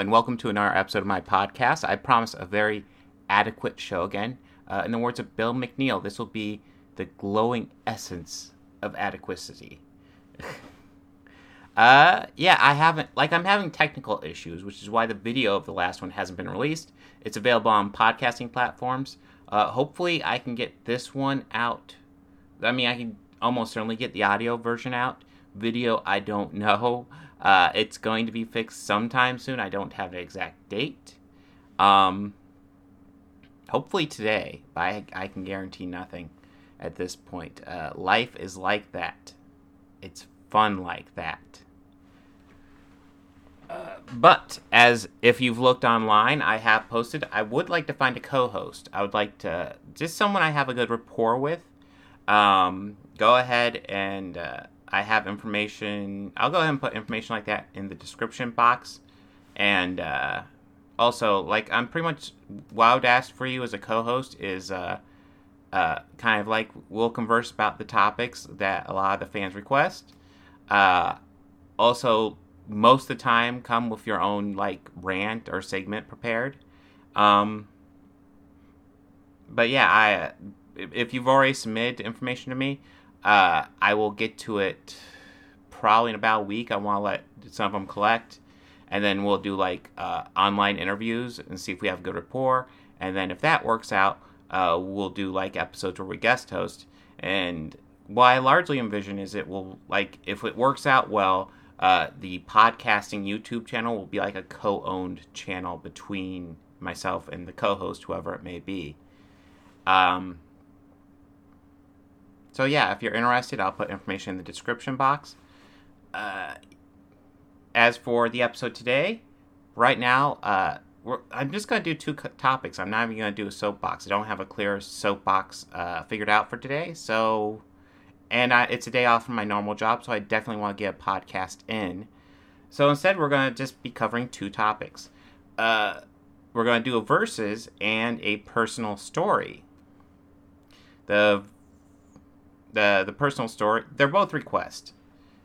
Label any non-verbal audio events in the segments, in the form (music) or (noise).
and welcome to another episode of my podcast. I promise a very adequate show again. Uh, in the words of Bill McNeil, this will be the glowing essence of adequacy. (laughs) uh, yeah, I haven't, like, I'm having technical issues, which is why the video of the last one hasn't been released. It's available on podcasting platforms. Uh, hopefully, I can get this one out. I mean, I can almost certainly get the audio version out. Video, I don't (laughs) know. Uh, it's going to be fixed sometime soon. I don't have an exact date. Um, hopefully today, but I, I can guarantee nothing at this point. Uh, life is like that. It's fun like that. Uh, but as if you've looked online, I have posted. I would like to find a co-host. I would like to just someone I have a good rapport with. Um, go ahead and uh, I have information. I'll go ahead and put information like that in the description box. And uh, also, like, I'm pretty much. Wild Ask for you as a co host is uh, uh, kind of like we'll converse about the topics that a lot of the fans request. Uh, also, most of the time, come with your own, like, rant or segment prepared. Um, but yeah, I if you've already submitted information to me, uh, I will get to it probably in about a week. I want to let some of them collect, and then we'll do like uh, online interviews and see if we have good rapport. And then if that works out, uh, we'll do like episodes where we guest host. And what I largely envision is it will like if it works out well, uh, the podcasting YouTube channel will be like a co-owned channel between myself and the co-host, whoever it may be. Um, so yeah, if you're interested, I'll put information in the description box. Uh, as for the episode today, right now, uh, I'm just going to do two topics. I'm not even going to do a soapbox. I don't have a clear soapbox uh, figured out for today. So, and I, it's a day off from my normal job, so I definitely want to get a podcast in. So instead, we're going to just be covering two topics. Uh, we're going to do a verses and a personal story. The the the personal story they're both requests.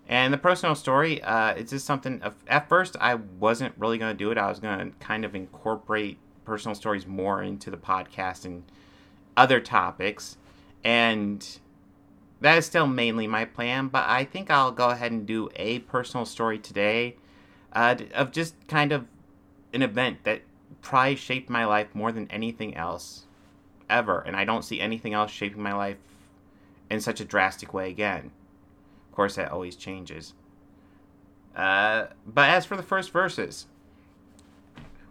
And the personal story uh, it's just something at first i wasn't really going to do it. I was going to kind of incorporate personal stories more into the podcast and other topics. And that is still mainly my plan but i think i'll go ahead and do a personal story today uh, of just kind of an event that probably shaped my life more than anything else ever. And i don't see anything else shaping my life in such a drastic way again. Of course, that always changes. Uh, but as for the first verses,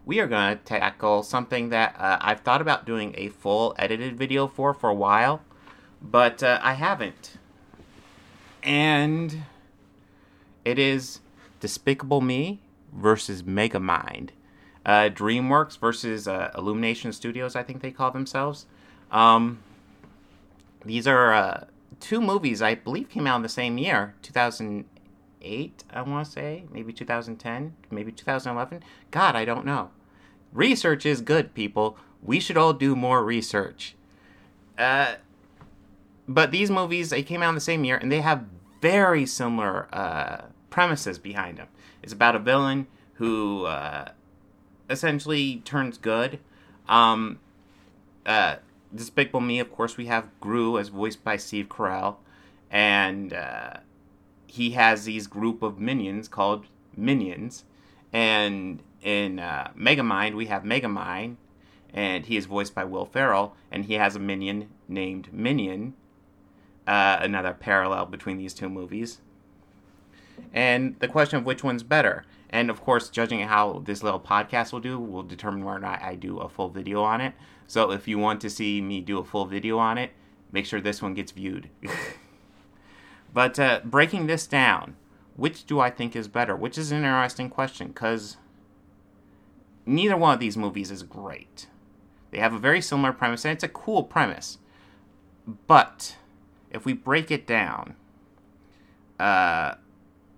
we are going to tackle something that uh, I've thought about doing a full edited video for for a while, but uh, I haven't. And it is Despicable Me versus Megamind. Uh, DreamWorks versus uh, Illumination Studios, I think they call themselves. Um, these are uh, two movies I believe came out in the same year, 2008, I want to say, maybe 2010, maybe 2011. God, I don't know. Research is good, people. We should all do more research. Uh, but these movies, they came out in the same year, and they have very similar uh, premises behind them. It's about a villain who uh, essentially turns good. Um, uh, Despicable Me, of course, we have Gru as voiced by Steve Carell, and uh, he has these group of minions called Minions. And in uh, Megamind, we have Megamind, and he is voiced by Will Ferrell, and he has a minion named Minion. Uh, another parallel between these two movies. And the question of which one's better. And of course, judging how this little podcast will do will determine whether or not I do a full video on it. So if you want to see me do a full video on it, make sure this one gets viewed. (laughs) but uh, breaking this down, which do I think is better? Which is an interesting question because neither one of these movies is great. They have a very similar premise, and it's a cool premise. But if we break it down, uh,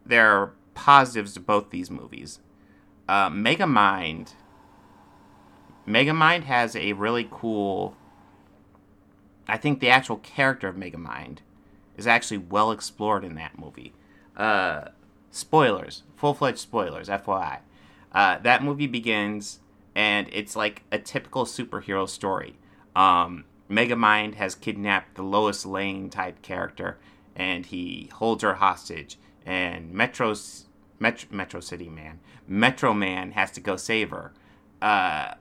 there are positives to both these movies. Uh, Megamind Megamind has a really cool. I think the actual character of Megamind is actually well explored in that movie. Uh, spoilers, full fledged spoilers, FYI. Uh, that movie begins, and it's like a typical superhero story. Um, Megamind has kidnapped the Lois Lane type character, and he holds her hostage. And Metro's Metro, Metro City Man, Metro Man has to go save her. Uh,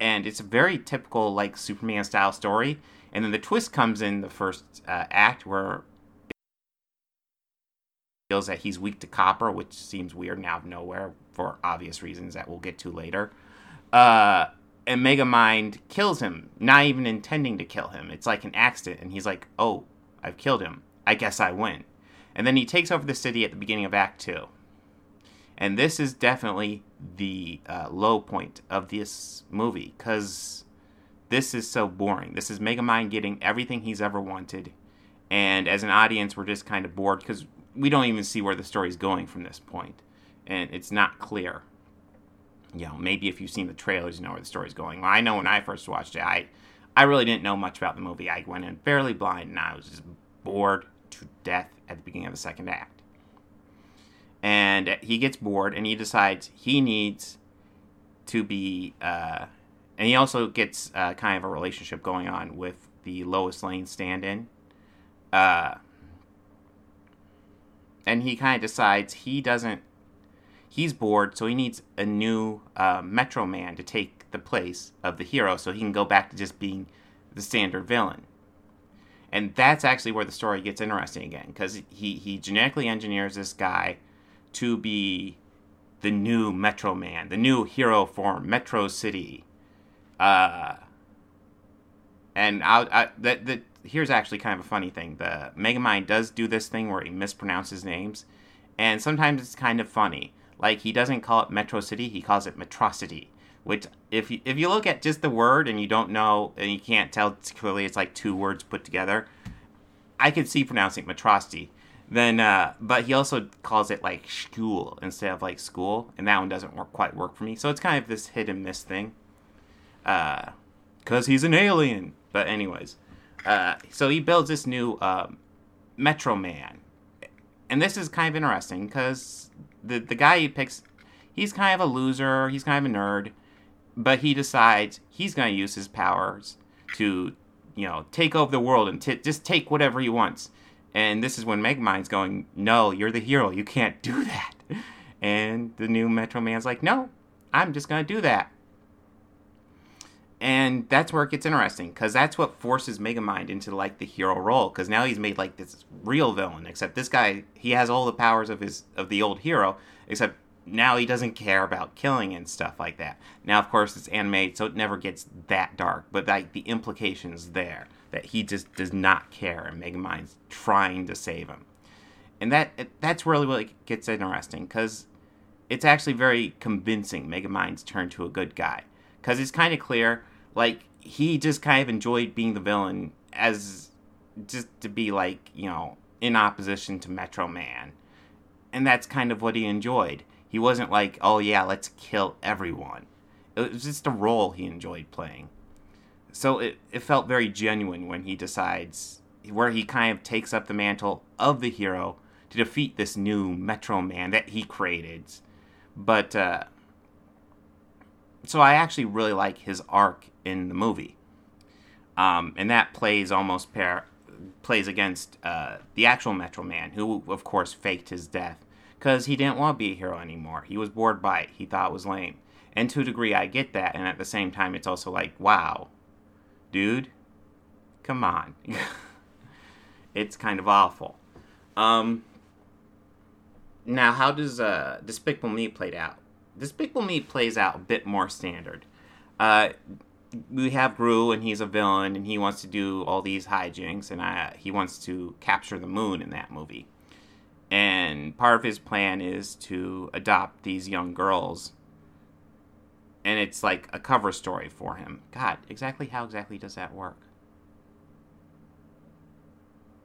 and it's a very typical like Superman style story. And then the twist comes in the first uh, act where feels that he's weak to copper, which seems weird now of nowhere for obvious reasons that we'll get to later. Uh, and Megamind kills him, not even intending to kill him. It's like an accident, and he's like, "Oh, I've killed him. I guess I win." And then he takes over the city at the beginning of Act Two. And this is definitely the uh, low point of this movie because this is so boring. This is Megamind getting everything he's ever wanted, and as an audience, we're just kind of bored because we don't even see where the story's going from this point. point, and it's not clear. You know, maybe if you've seen the trailers, you know where the story's going. Well, I know when I first watched it, I, I really didn't know much about the movie. I went in fairly blind, and I was just bored to death at the beginning of the second act. And he gets bored, and he decides he needs to be, uh, and he also gets uh, kind of a relationship going on with the Lois Lane stand-in. Uh, and he kind of decides he doesn't he's bored so he needs a new uh, metro man to take the place of the hero so he can go back to just being the standard villain and that's actually where the story gets interesting again because he, he genetically engineers this guy to be the new metro man the new hero for metro city uh, and I, I, that, that here's actually kind of a funny thing. The Megamind does do this thing where he mispronounces names, and sometimes it's kind of funny. Like he doesn't call it Metro City, he calls it Metrocity. Which, if you, if you look at just the word and you don't know and you can't tell clearly, it's like two words put together. I could see pronouncing matrosti. Then, uh, but he also calls it like school instead of like school, and that one doesn't work quite work for me. So it's kind of this hit and miss thing. Uh, cause he's an alien. But anyways, uh, so he builds this new um, Metro Man, and this is kind of interesting because the the guy he picks, he's kind of a loser. He's kind of a nerd, but he decides he's going to use his powers to, you know, take over the world and t- just take whatever he wants. And this is when Megamind's going, "No, you're the hero. You can't do that." And the new Metro Man's like, "No, I'm just going to do that." and that's where it gets interesting because that's what forces Megamind into like the hero role because now he's made like this real villain. Except this guy, he has all the powers of his of the old hero, except now he doesn't care about killing and stuff like that. Now, of course, it's animated, so it never gets that dark, but like the implications there that he just does not care, and Megamind's trying to save him, and that that's really what gets interesting because it's actually very convincing. Megamind's turn to a good guy because it's kind of clear like he just kind of enjoyed being the villain as just to be like you know in opposition to Metro Man, and that's kind of what he enjoyed. He wasn't like, oh yeah, let's kill everyone. It was just a role he enjoyed playing. So it, it felt very genuine when he decides where he kind of takes up the mantle of the hero to defeat this new Metro Man that he created. But uh, so I actually really like his arc in the movie, um, and that plays almost pair plays against uh, the actual Metro Man, who of course faked his death because he didn't want to be a hero anymore. He was bored by it. He thought it was lame, and to a degree, I get that. And at the same time, it's also like, wow, dude, come on, (laughs) it's kind of awful. Um, now, how does uh, Despicable Me played out? Despicable Me plays out a bit more standard. Uh, we have Gru, and he's a villain, and he wants to do all these hijinks, and I, he wants to capture the moon in that movie. And part of his plan is to adopt these young girls, and it's like a cover story for him. God, exactly how exactly does that work?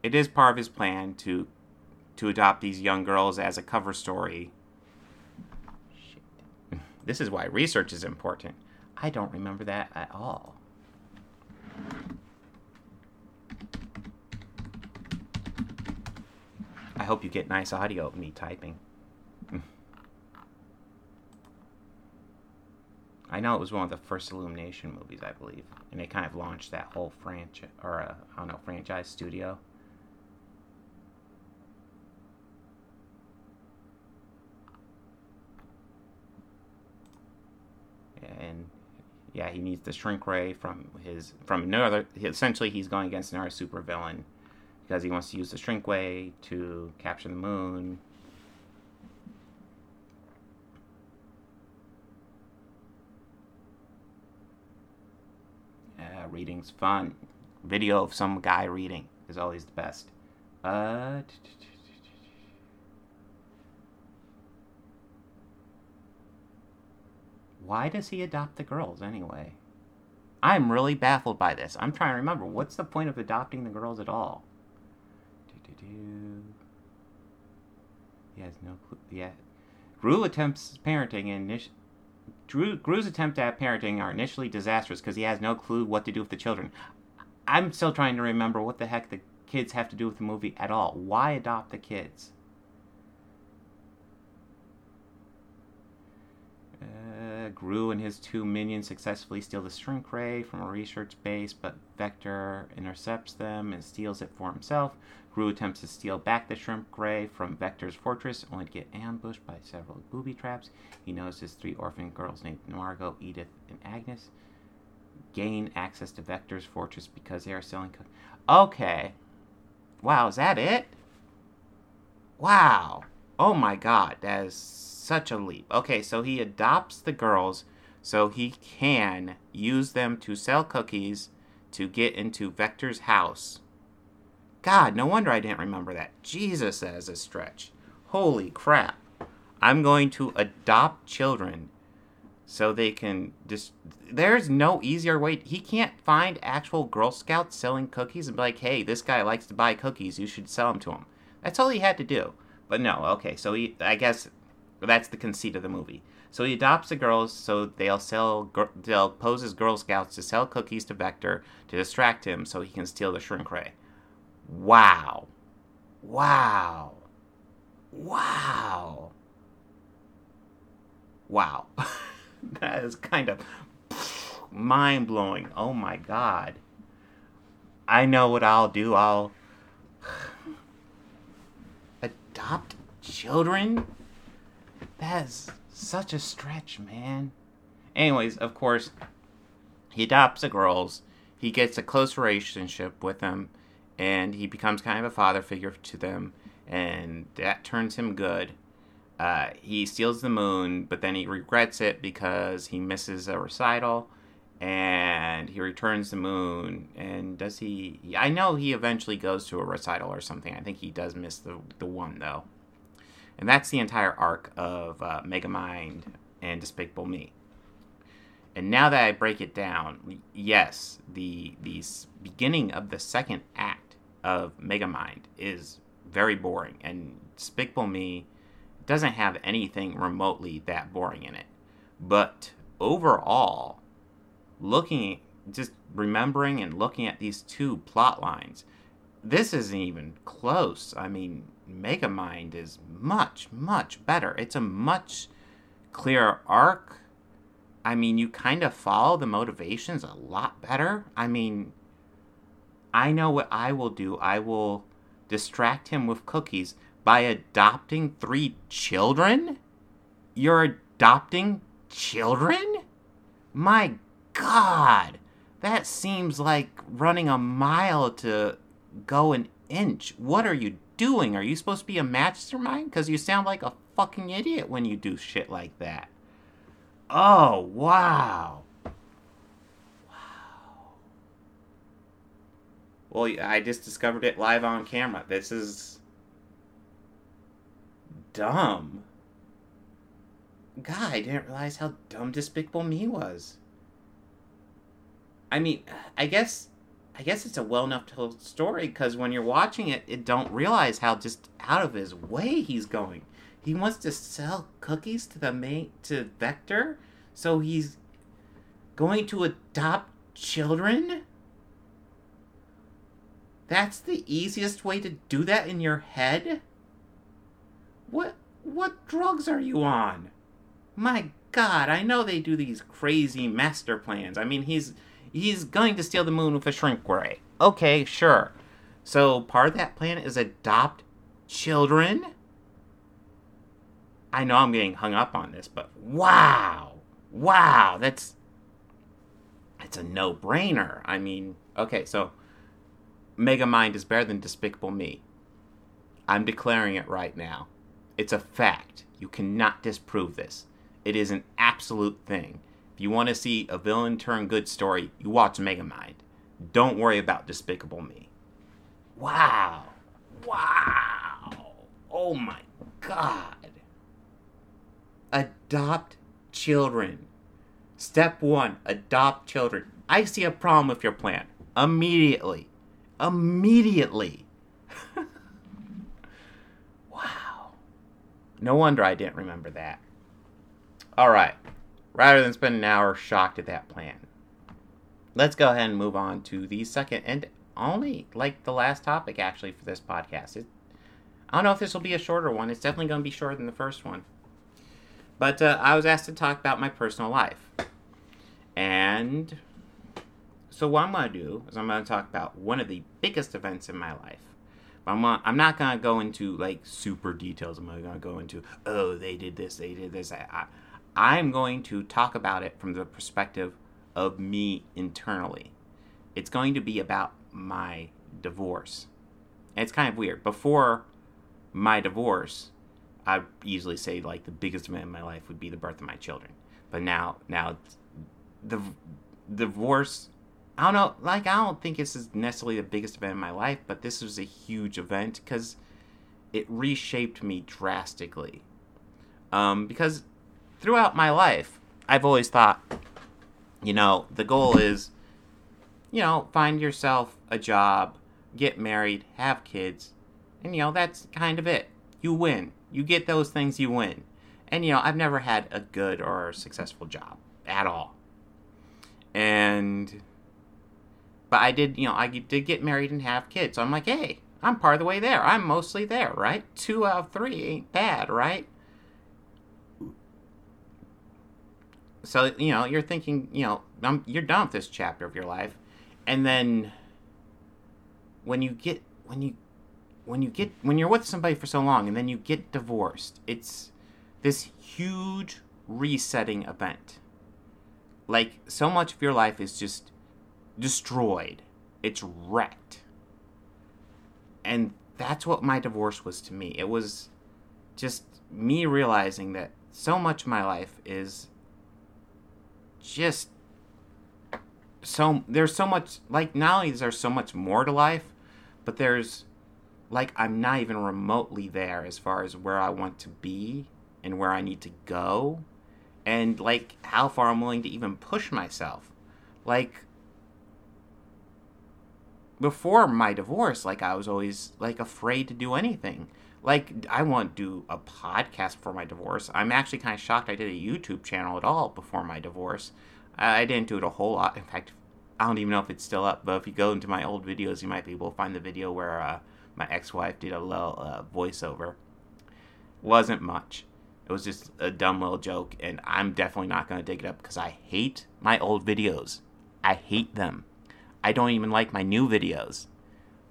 It is part of his plan to to adopt these young girls as a cover story Shit. this is why research is important. I don't remember that at all. I hope you get nice audio of me typing. I know it was one of the first Illumination movies, I believe, and it kind of launched that whole franchise or uh, I don't know franchise studio. And yeah, he needs the shrink ray from his from another. Essentially, he's going against another supervillain because he wants to use the shrink ray to capture the moon. Uh, reading's fun. Video of some guy reading is always the best. Uh, why does he adopt the girls anyway? I'm really baffled by this. I'm trying to remember what's the point of adopting the girls at all. He has no clue. Yeah, Gru attempts parenting and init- Drew, Gru's attempts at parenting are initially disastrous because he has no clue what to do with the children. I'm still trying to remember what the heck the kids have to do with the movie at all. Why adopt the kids? Uh, Gru and his two minions successfully steal the shrink ray from a research base, but Vector intercepts them and steals it for himself. Gru attempts to steal back the shrink ray from Vector's fortress, only to get ambushed by several booby traps. He notices three orphan girls named Margot, Edith, and Agnes gain access to Vector's fortress because they are selling. Co- okay. Wow, is that it? Wow. Oh my god, that is such a leap. Okay, so he adopts the girls so he can use them to sell cookies to get into Vector's house. God, no wonder I didn't remember that. Jesus, is a stretch. Holy crap. I'm going to adopt children so they can just. There's no easier way. He can't find actual Girl Scouts selling cookies and be like, hey, this guy likes to buy cookies. You should sell them to him. That's all he had to do. But no, okay, so he, I guess that's the conceit of the movie. So he adopts the girls so they'll sell, they'll pose as Girl Scouts to sell cookies to Vector to distract him so he can steal the shrink ray. Wow. Wow. Wow. Wow. (laughs) that is kind of mind blowing. Oh my god. I know what I'll do. I'll (sighs) adopt children? That's such a stretch, man. Anyways, of course, he adopts the girls. He gets a close relationship with them, and he becomes kind of a father figure to them, and that turns him good. Uh, he steals the moon, but then he regrets it because he misses a recital, and he returns the moon. And does he? I know he eventually goes to a recital or something. I think he does miss the the one though. And that's the entire arc of uh, Megamind and Despicable Me. And now that I break it down, yes, the the beginning of the second act of Megamind is very boring, and Despicable Me doesn't have anything remotely that boring in it. But overall, looking just remembering and looking at these two plot lines, this isn't even close. I mean, Megamind is much, much better. It's a much clearer arc. I mean, you kind of follow the motivations a lot better. I mean, I know what I will do. I will distract him with cookies by adopting three children? You're adopting children? My God, that seems like running a mile to go an inch. What are you doing? Are you supposed to be a mastermind? Because you sound like a fucking idiot when you do shit like that. Oh, wow. Well, I just discovered it live on camera. This is dumb. God, I didn't realize how dumb Despicable Me was. I mean, I guess I guess it's a well enough told story because when you're watching it, it don't realize how just out of his way he's going. He wants to sell cookies to the mate to Vector, so he's going to adopt children. That's the easiest way to do that in your head. What what drugs are you on? My God, I know they do these crazy master plans. I mean, he's he's going to steal the moon with a shrink ray. Okay, sure. So part of that plan is adopt children. I know I'm getting hung up on this, but wow, wow, that's it's a no-brainer. I mean, okay, so Megamind is better than Despicable Me. I'm declaring it right now. It's a fact. You cannot disprove this. It is an absolute thing. If you want to see a villain turn good story, you watch Megamind. Don't worry about Despicable Me. Wow. Wow. Oh my god. Adopt children. Step one adopt children. I see a problem with your plan. Immediately. Immediately. (laughs) wow. No wonder I didn't remember that. Alright. Rather than spend an hour shocked at that plan, let's go ahead and move on to the second and only like the last topic actually for this podcast. It, I don't know if this will be a shorter one. It's definitely going to be shorter than the first one. But uh, I was asked to talk about my personal life. And so what I'm going to do is I'm going to talk about one of the biggest events in my life. But I'm, gonna, I'm not going to go into like super details. I'm not going to go into, oh, they did this, they did this. I, I, I'm going to talk about it from the perspective of me internally. It's going to be about my divorce. And it's kind of weird. Before my divorce, I'd easily say like the biggest event in my life would be the birth of my children. But now, now, the divorce I don't know, like, I don't think this is necessarily the biggest event in my life, but this was a huge event because it reshaped me drastically. Um, because throughout my life, I've always thought, you know, the goal is, you know, find yourself a job, get married, have kids, and, you know, that's kind of it. You win. You get those things, you win. And, you know, I've never had a good or successful job at all. And but I did, you know, I did get married and have kids. So I'm like, hey, I'm part of the way there. I'm mostly there, right? Two out of three ain't bad, right? So you know, you're thinking, you know, I'm, you're done with this chapter of your life, and then when you get when you when you get when you're with somebody for so long, and then you get divorced, it's this huge resetting event. Like so much of your life is just destroyed. It's wrecked. And that's what my divorce was to me. It was just me realizing that so much of my life is just so there's so much like not only is there so much more to life, but there's like I'm not even remotely there as far as where I want to be and where I need to go and like how far I'm willing to even push myself. Like before my divorce, like I was always like afraid to do anything. Like I want to do a podcast for my divorce. I'm actually kind of shocked I did a YouTube channel at all before my divorce. I didn't do it a whole lot. In fact, I don't even know if it's still up. But if you go into my old videos, you might be able to find the video where uh, my ex-wife did a little uh, voiceover. Wasn't much. It was just a dumb little joke, and I'm definitely not going to dig it up because I hate my old videos. I hate them. I don't even like my new videos.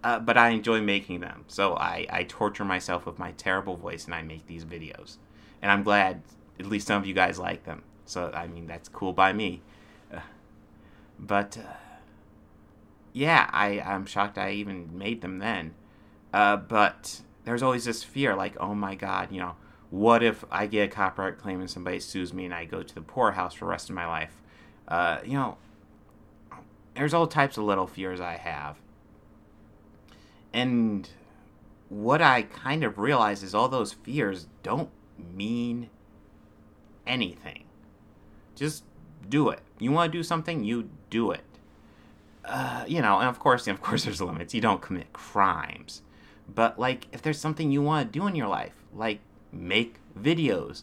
Uh, but I enjoy making them. So I, I torture myself with my terrible voice and I make these videos. And I'm glad at least some of you guys like them. So, I mean, that's cool by me. Uh, but, uh, yeah, I, I'm shocked I even made them then. Uh, but there's always this fear like, oh my god, you know, what if I get a copyright claim and somebody sues me and I go to the poorhouse for the rest of my life? Uh, you know, there's all types of little fears I have. And what I kind of realize is all those fears don't mean anything. Just do it. You want to do something, you do it. Uh, you know, and of course, (laughs) of course, there's limits. You don't commit crimes, but like, if there's something you want to do in your life, like make videos,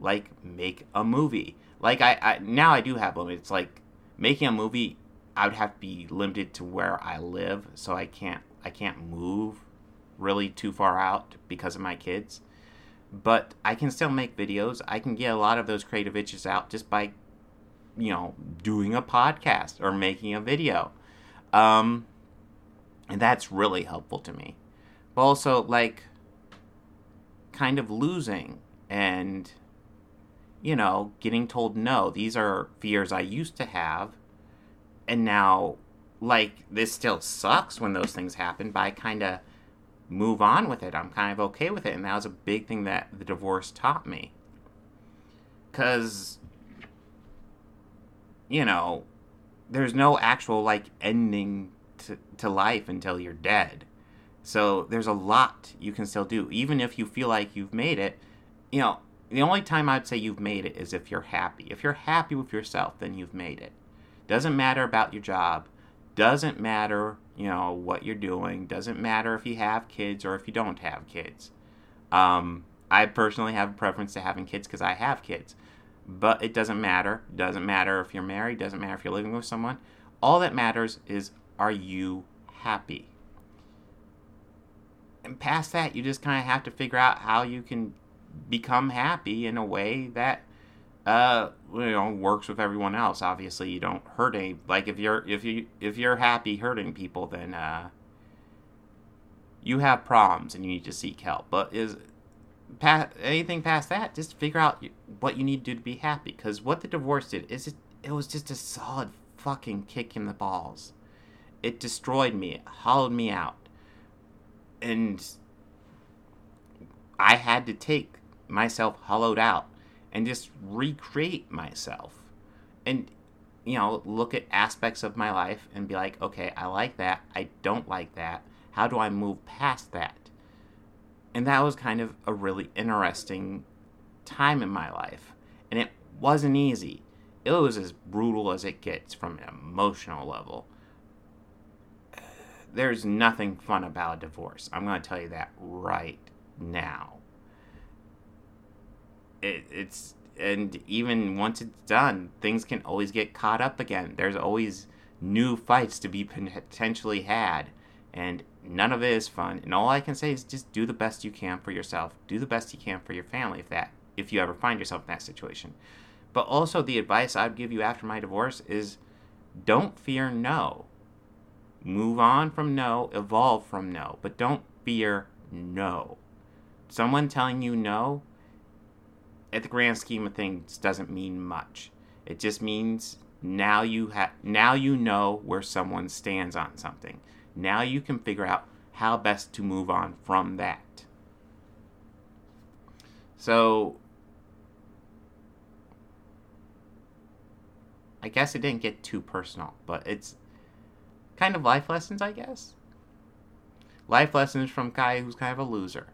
like make a movie, like I, I now I do have limits. Like making a movie I would have to be limited to where I live, so I can't I can't move really too far out because of my kids. but I can still make videos. I can get a lot of those creative itches out just by, you know, doing a podcast or making a video. Um, and that's really helpful to me. But also, like, kind of losing and, you know, getting told no. These are fears I used to have. And now, like, this still sucks when those things happen, but I kind of move on with it. I'm kind of okay with it. And that was a big thing that the divorce taught me. Because, you know, there's no actual, like, ending to, to life until you're dead. So there's a lot you can still do. Even if you feel like you've made it, you know, the only time I'd say you've made it is if you're happy. If you're happy with yourself, then you've made it. Doesn't matter about your job. Doesn't matter, you know, what you're doing. Doesn't matter if you have kids or if you don't have kids. Um, I personally have a preference to having kids because I have kids. But it doesn't matter. Doesn't matter if you're married. Doesn't matter if you're living with someone. All that matters is are you happy? And past that, you just kind of have to figure out how you can become happy in a way that uh you know works with everyone else. Obviously you don't hurt any like if you're if you if you're happy hurting people then uh you have problems and you need to seek help. But is past anything past that just figure out what you need to do to be happy. Because what the divorce did is it it was just a solid fucking kick in the balls. It destroyed me it hollowed me out. And i had to take myself hollowed out and just recreate myself. And you know look at aspects of my life and be like okay i like that. I don't like that. How do i move past that? And that was kind of a really interesting time in my life. And it wasn't easy. It was as brutal as it gets from an emotional level. There's nothing fun about a divorce. I'm going to tell you that right now it, it's and even once it's done, things can always get caught up again. There's always new fights to be potentially had, and none of it is fun. And all I can say is just do the best you can for yourself. Do the best you can for your family if that if you ever find yourself in that situation. But also the advice I'd give you after my divorce is don't fear no. Move on from no, evolve from no, but don't fear no. Someone telling you no at the grand scheme of things doesn't mean much. It just means now you have now you know where someone stands on something. Now you can figure out how best to move on from that. So I guess it didn't get too personal, but it's kind of life lessons, I guess. Life lessons from guy who's kind of a loser.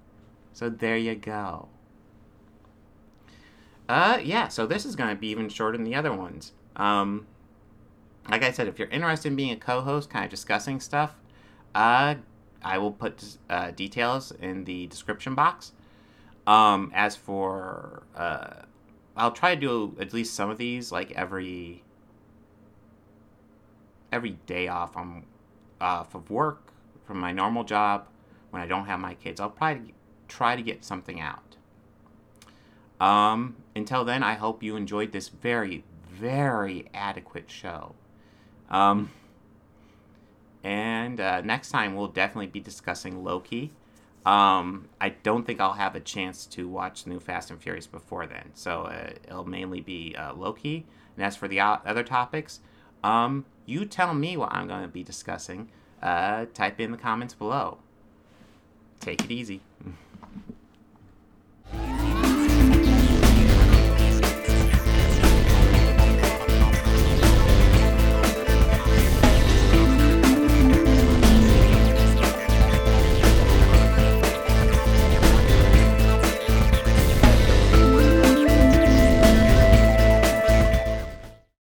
So there you go. Uh, yeah, so this is going to be even shorter than the other ones. Um, like I said, if you're interested in being a co host, kind of discussing stuff, uh, I will put uh, details in the description box. Um, as for, uh, I'll try to do at least some of these, like every every day off I'm off of work from my normal job when I don't have my kids. I'll probably try to get something out. Um, until then, I hope you enjoyed this very, very adequate show. Um, and uh, next time, we'll definitely be discussing Loki. Um, I don't think I'll have a chance to watch the new Fast and Furious before then, so uh, it'll mainly be uh, Loki. And as for the other topics, um, you tell me what I'm going to be discussing. Uh, type in the comments below. Take it easy.